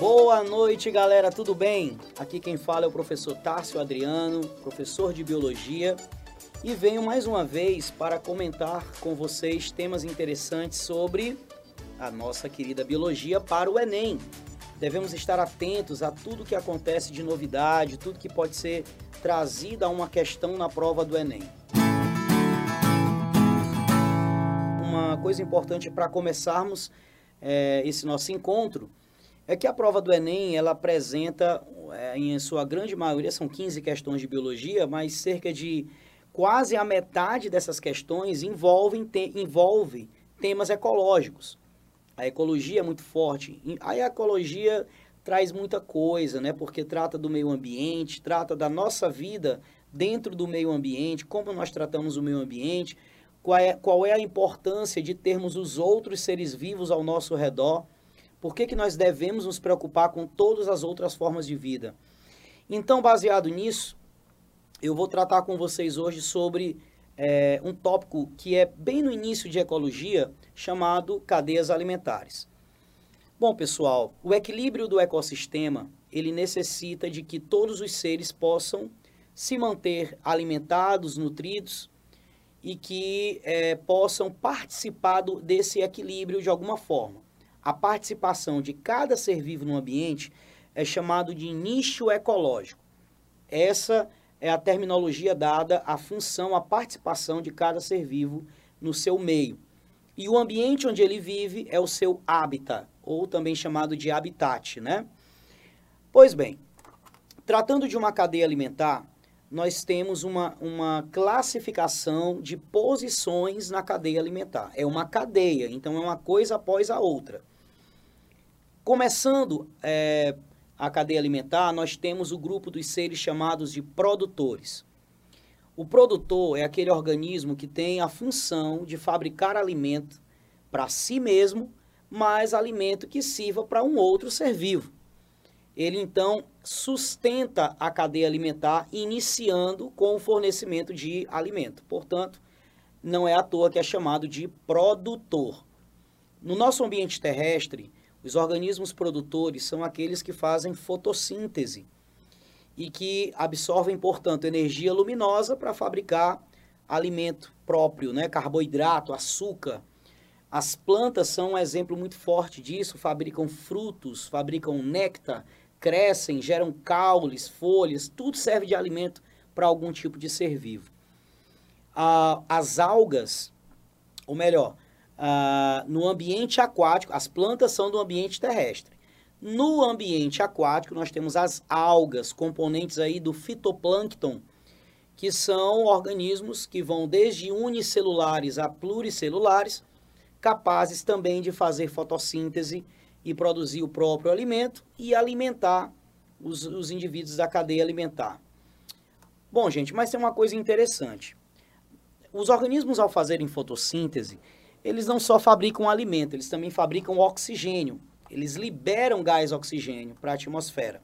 Boa noite, galera, tudo bem? Aqui quem fala é o professor Tárcio Adriano, professor de Biologia, e venho mais uma vez para comentar com vocês temas interessantes sobre a nossa querida biologia para o Enem. Devemos estar atentos a tudo que acontece de novidade, tudo que pode ser trazido a uma questão na prova do Enem. Uma coisa importante para começarmos é, esse nosso encontro é que a prova do Enem ela apresenta, é, em sua grande maioria, são 15 questões de biologia, mas cerca de quase a metade dessas questões envolvem te, envolve temas ecológicos. A ecologia é muito forte. A ecologia traz muita coisa, né? Porque trata do meio ambiente, trata da nossa vida dentro do meio ambiente, como nós tratamos o meio ambiente, qual é, qual é a importância de termos os outros seres vivos ao nosso redor, por que, que nós devemos nos preocupar com todas as outras formas de vida. Então, baseado nisso, eu vou tratar com vocês hoje sobre é, um tópico que é bem no início de ecologia, chamado cadeias alimentares. Bom, pessoal, o equilíbrio do ecossistema, ele necessita de que todos os seres possam se manter alimentados, nutridos e que é, possam participar do, desse equilíbrio de alguma forma. A participação de cada ser vivo no ambiente é chamado de nicho ecológico. Essa é a terminologia dada à função, à participação de cada ser vivo no seu meio. E o ambiente onde ele vive é o seu habitat, ou também chamado de habitat, né? Pois bem, tratando de uma cadeia alimentar, nós temos uma, uma classificação de posições na cadeia alimentar. É uma cadeia, então é uma coisa após a outra. Começando é, a cadeia alimentar, nós temos o grupo dos seres chamados de produtores. O produtor é aquele organismo que tem a função de fabricar alimento para si mesmo, mas alimento que sirva para um outro ser vivo. Ele então sustenta a cadeia alimentar, iniciando com o fornecimento de alimento. Portanto, não é à toa que é chamado de produtor. No nosso ambiente terrestre, os organismos produtores são aqueles que fazem fotossíntese e que absorvem, portanto, energia luminosa para fabricar alimento próprio, né? carboidrato, açúcar. As plantas são um exemplo muito forte disso, fabricam frutos, fabricam néctar, crescem, geram caules, folhas, tudo serve de alimento para algum tipo de ser vivo. Ah, as algas, ou melhor, ah, no ambiente aquático, as plantas são do ambiente terrestre. No ambiente aquático, nós temos as algas, componentes aí do fitoplâncton, que são organismos que vão desde unicelulares a pluricelulares, capazes também de fazer fotossíntese e produzir o próprio alimento e alimentar os, os indivíduos da cadeia alimentar. Bom, gente, mas tem uma coisa interessante. Os organismos, ao fazerem fotossíntese, eles não só fabricam alimento, eles também fabricam oxigênio. Eles liberam gás oxigênio para a atmosfera.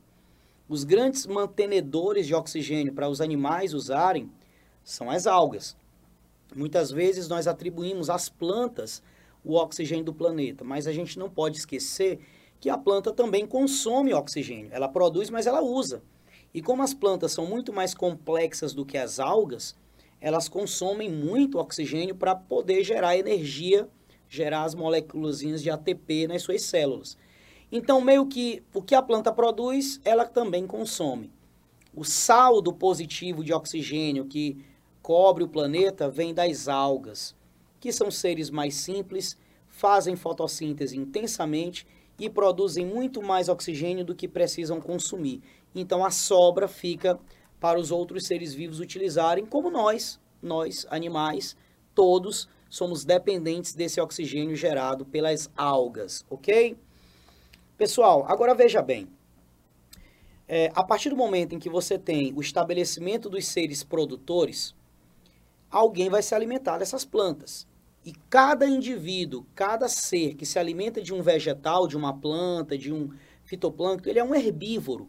Os grandes mantenedores de oxigênio para os animais usarem são as algas. Muitas vezes nós atribuímos às plantas o oxigênio do planeta, mas a gente não pode esquecer que a planta também consome oxigênio. Ela produz, mas ela usa. E como as plantas são muito mais complexas do que as algas, elas consomem muito oxigênio para poder gerar energia, gerar as moléculas de ATP nas suas células. Então, meio que o que a planta produz, ela também consome. O saldo positivo de oxigênio que cobre o planeta vem das algas, que são seres mais simples, fazem fotossíntese intensamente e produzem muito mais oxigênio do que precisam consumir. Então a sobra fica para os outros seres vivos utilizarem, como nós, nós, animais, todos somos dependentes desse oxigênio gerado pelas algas, ok? Pessoal, agora veja bem. É, a partir do momento em que você tem o estabelecimento dos seres produtores, alguém vai se alimentar dessas plantas. E cada indivíduo, cada ser que se alimenta de um vegetal, de uma planta, de um fitoplâncton, ele é um herbívoro.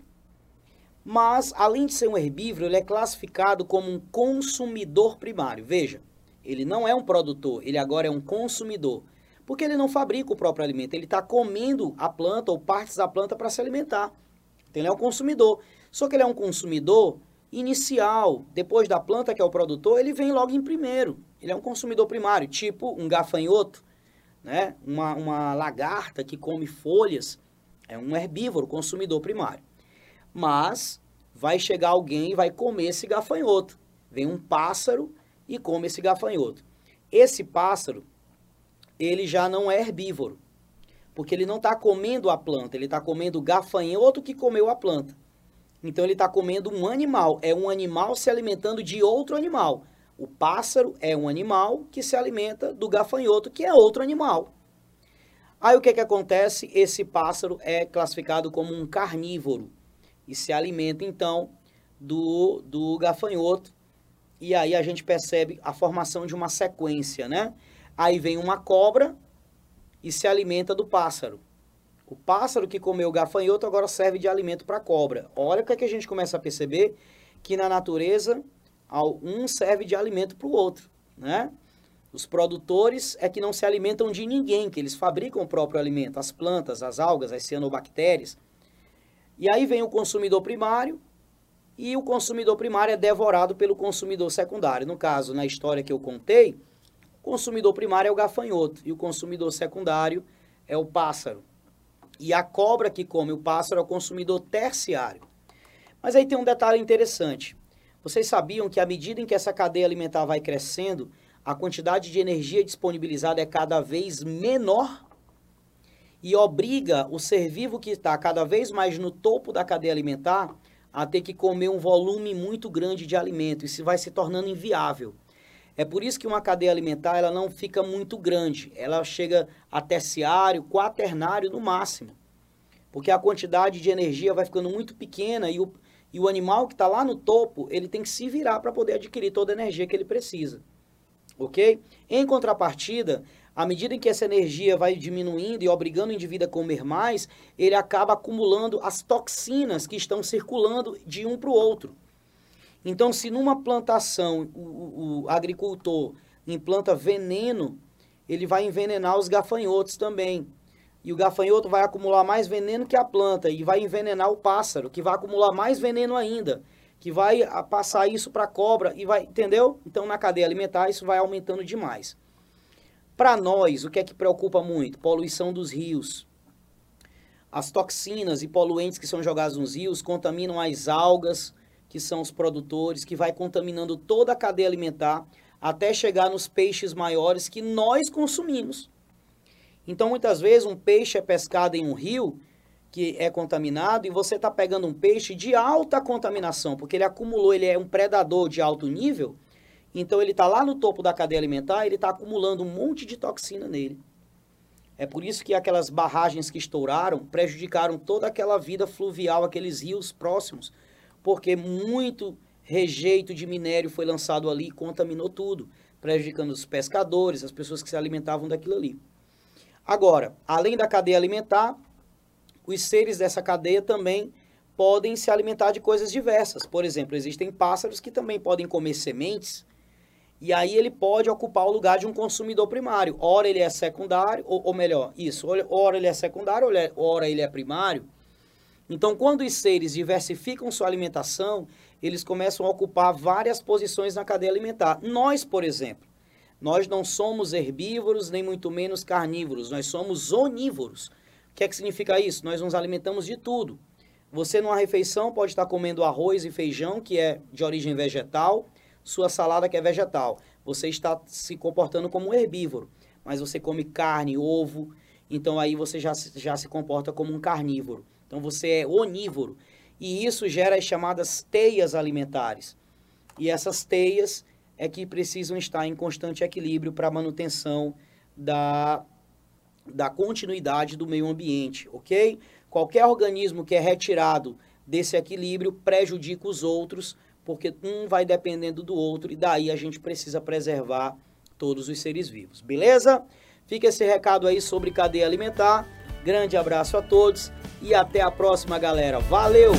Mas, além de ser um herbívoro, ele é classificado como um consumidor primário. Veja, ele não é um produtor, ele agora é um consumidor. Porque ele não fabrica o próprio alimento, ele está comendo a planta ou partes da planta para se alimentar. Então ele é um consumidor. Só que ele é um consumidor inicial. Depois da planta, que é o produtor, ele vem logo em primeiro. Ele é um consumidor primário, tipo um gafanhoto, né? uma, uma lagarta que come folhas. É um herbívoro, consumidor primário. Mas vai chegar alguém e vai comer esse gafanhoto. Vem um pássaro e come esse gafanhoto. Esse pássaro, ele já não é herbívoro, porque ele não está comendo a planta, ele está comendo o gafanhoto que comeu a planta. Então ele está comendo um animal, é um animal se alimentando de outro animal. O pássaro é um animal que se alimenta do gafanhoto, que é outro animal. Aí o que, que acontece? Esse pássaro é classificado como um carnívoro e se alimenta então do, do gafanhoto. E aí a gente percebe a formação de uma sequência, né? Aí vem uma cobra e se alimenta do pássaro. O pássaro que comeu o gafanhoto agora serve de alimento para a cobra. Olha o que, é que a gente começa a perceber que na natureza um serve de alimento para o outro, né? Os produtores é que não se alimentam de ninguém, que eles fabricam o próprio alimento, as plantas, as algas, as cianobactérias. E aí vem o consumidor primário, e o consumidor primário é devorado pelo consumidor secundário. No caso, na história que eu contei, o consumidor primário é o gafanhoto e o consumidor secundário é o pássaro. E a cobra que come o pássaro é o consumidor terciário. Mas aí tem um detalhe interessante. Vocês sabiam que à medida em que essa cadeia alimentar vai crescendo, a quantidade de energia disponibilizada é cada vez menor e obriga o ser vivo que está cada vez mais no topo da cadeia alimentar a ter que comer um volume muito grande de alimento. Isso vai se tornando inviável. É por isso que uma cadeia alimentar ela não fica muito grande. Ela chega a terciário, quaternário no máximo. Porque a quantidade de energia vai ficando muito pequena e o, e o animal que está lá no topo, ele tem que se virar para poder adquirir toda a energia que ele precisa. Ok? Em contrapartida, à medida em que essa energia vai diminuindo e obrigando o indivíduo a comer mais, ele acaba acumulando as toxinas que estão circulando de um para o outro. Então, se numa plantação o, o, agricultor implanta veneno, ele vai envenenar os gafanhotos também. E o gafanhoto vai acumular mais veneno que a planta e vai envenenar o pássaro, que vai acumular mais veneno ainda, que vai passar isso para a cobra e vai, entendeu? Então, na cadeia alimentar, isso vai aumentando demais. Para nós, o que é que preocupa muito? Poluição dos rios. As toxinas e poluentes que são jogados nos rios contaminam as algas, que são os produtores, que vai contaminando toda a cadeia alimentar até chegar nos peixes maiores que nós consumimos. Então, muitas vezes, um peixe é pescado em um rio que é contaminado e você está pegando um peixe de alta contaminação, porque ele acumulou, ele é um predador de alto nível então ele está lá no topo da cadeia alimentar, ele está acumulando um monte de toxina nele. É por isso que aquelas barragens que estouraram prejudicaram toda aquela vida fluvial, aqueles rios próximos, porque muito rejeito de minério foi lançado ali e contaminou tudo, prejudicando os pescadores, as pessoas que se alimentavam daquilo ali. Agora, além da cadeia alimentar, os seres dessa cadeia também podem se alimentar de coisas diversas. Por exemplo, existem pássaros que também podem comer sementes e aí ele pode ocupar o lugar de um consumidor primário. Ora ele é secundário, ou, ou melhor, isso, ora ele é secundário, ora ele é primário. Então, quando os seres diversificam sua alimentação, eles começam a ocupar várias posições na cadeia alimentar. Nós, por exemplo, nós não somos herbívoros, nem muito menos carnívoros, nós somos onívoros. O que é que significa isso? Nós nos alimentamos de tudo. Você, numa refeição, pode estar comendo arroz e feijão, que é de origem vegetal, sua salada que é vegetal. Você está se comportando como um herbívoro, mas você come carne, ovo, então aí você já, já se comporta como um carnívoro. Então você é onívoro. E isso gera as chamadas teias alimentares. E essas teias é que precisam estar em constante equilíbrio para a manutenção da, da continuidade do meio ambiente, ok? Qualquer organismo que é retirado desse equilíbrio prejudica os outros, porque um vai dependendo do outro e daí a gente precisa preservar todos os seres vivos, beleza? Fica esse recado aí sobre cadeia alimentar. Grande abraço a todos e até a próxima, galera. Valeu!